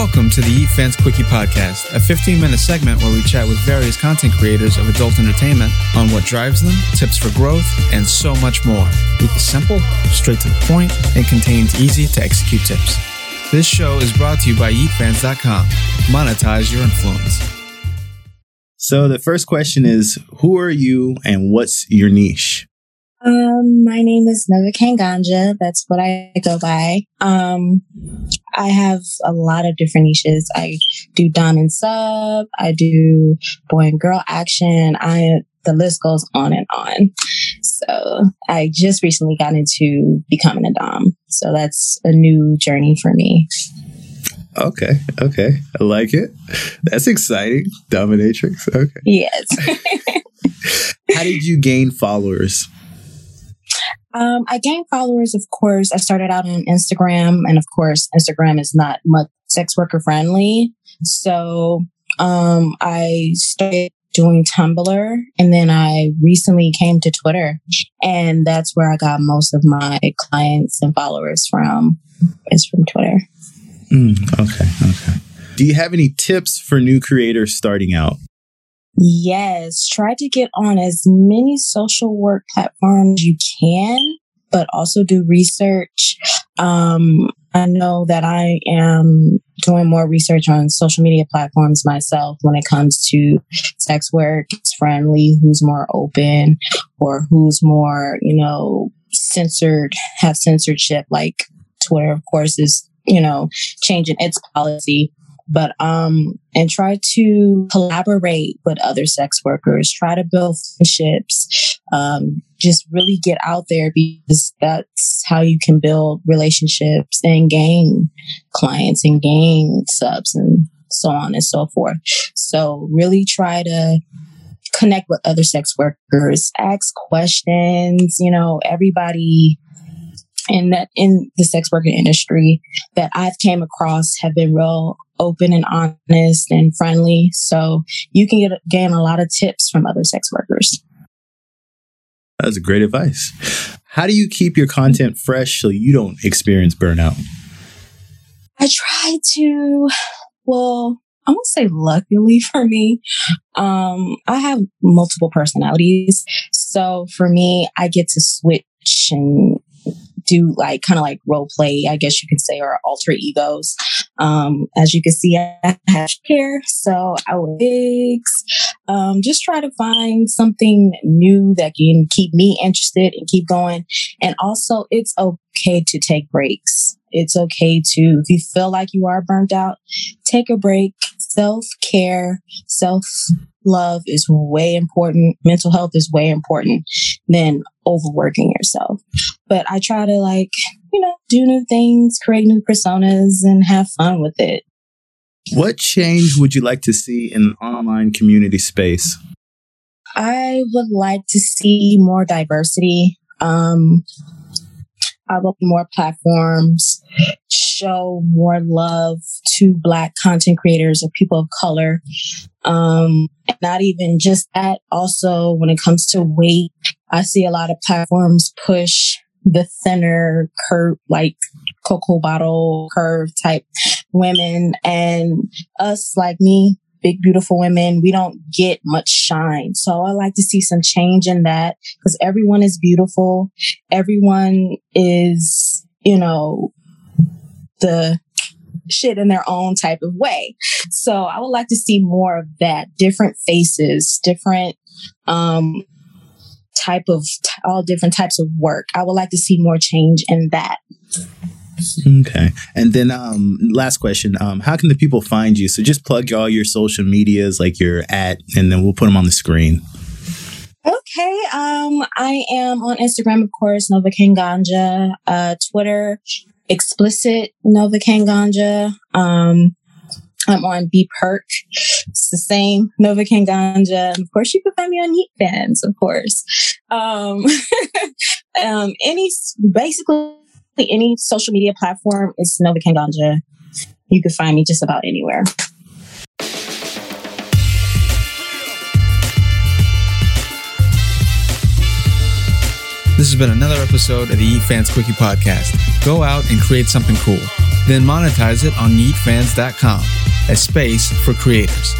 Welcome to the Yeet Fans Quickie Podcast, a 15 minute segment where we chat with various content creators of adult entertainment on what drives them, tips for growth, and so much more. It simple, straight to the point, and contains easy to execute tips. This show is brought to you by YeetFans.com. Monetize your influence. So the first question is Who are you and what's your niche? Um, my name is NovaCaneGanja. That's what I go by. Um, I have a lot of different niches. I do dom and sub. I do boy and girl action. I the list goes on and on. So I just recently got into becoming a dom. So that's a new journey for me. Okay, okay, I like it. That's exciting. Dominatrix. Okay. Yes. How did you gain followers? Um, I gained followers, of course. I started out on Instagram, and of course, Instagram is not much sex worker friendly. So um, I started doing Tumblr, and then I recently came to Twitter, and that's where I got most of my clients and followers from. Is from Twitter. Mm, okay, okay. Do you have any tips for new creators starting out? Yes, try to get on as many social work platforms you can, but also do research. Um, I know that I am doing more research on social media platforms myself when it comes to sex work. It's friendly, who's more open, or who's more, you know, censored, have censorship. Like Twitter, of course, is, you know, changing its policy but um and try to collaborate with other sex workers. Try to build friendships. Um, just really get out there because that's how you can build relationships and gain clients and gain subs and so on and so forth. So really try to connect with other sex workers. Ask questions. You know everybody in that in the sex worker industry that I've came across have been real open and honest and friendly. So you can get gain a lot of tips from other sex workers. That's great advice. How do you keep your content fresh so you don't experience burnout? I try to, well, I won't say luckily for me. Um, I have multiple personalities. So for me, I get to switch and do like kind of like role play, I guess you could say, or alter egos. Um, as you can see, I have hair, so I wear wigs. Um, just try to find something new that can keep me interested and keep going. And also, it's okay to take breaks. It's okay to, if you feel like you are burnt out, take a break. Self care, self love is way important. Mental health is way important than overworking yourself. But I try to like, you know, do new things, create new personas and have fun with it. What change would you like to see in the online community space? I would like to see more diversity. Um, I want more platforms, show more love to Black content creators or people of color. Um, not even just that, also when it comes to weight, I see a lot of platforms push the thinner curve, like cocoa bottle curve type women and us like me, big, beautiful women, we don't get much shine. So I like to see some change in that because everyone is beautiful. Everyone is, you know, the shit in their own type of way. So I would like to see more of that, different faces, different, um, type of all different types of work. I would like to see more change in that. Okay. And then um last question, um how can the people find you? So just plug all your social medias like your at and then we'll put them on the screen. Okay. Um I am on Instagram of course, NovaCaneGanja, uh Twitter, explicit NovaCaneGanja. Um I'm on B Perk. It's the same NovaCaneGanja. And of course, you can find me on Yeet Fans, of course. Um, um, any, basically any social media platform is NovaCaneGanja. You can find me just about anywhere. This has been another episode of the Yeet Fans Quickie Podcast. Go out and create something cool. Then monetize it on yeetfans.com, a space for creators.